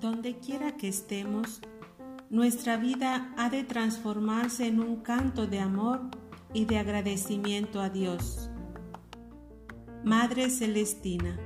Donde quiera que estemos, nuestra vida ha de transformarse en un canto de amor y de agradecimiento a Dios. Madre Celestina,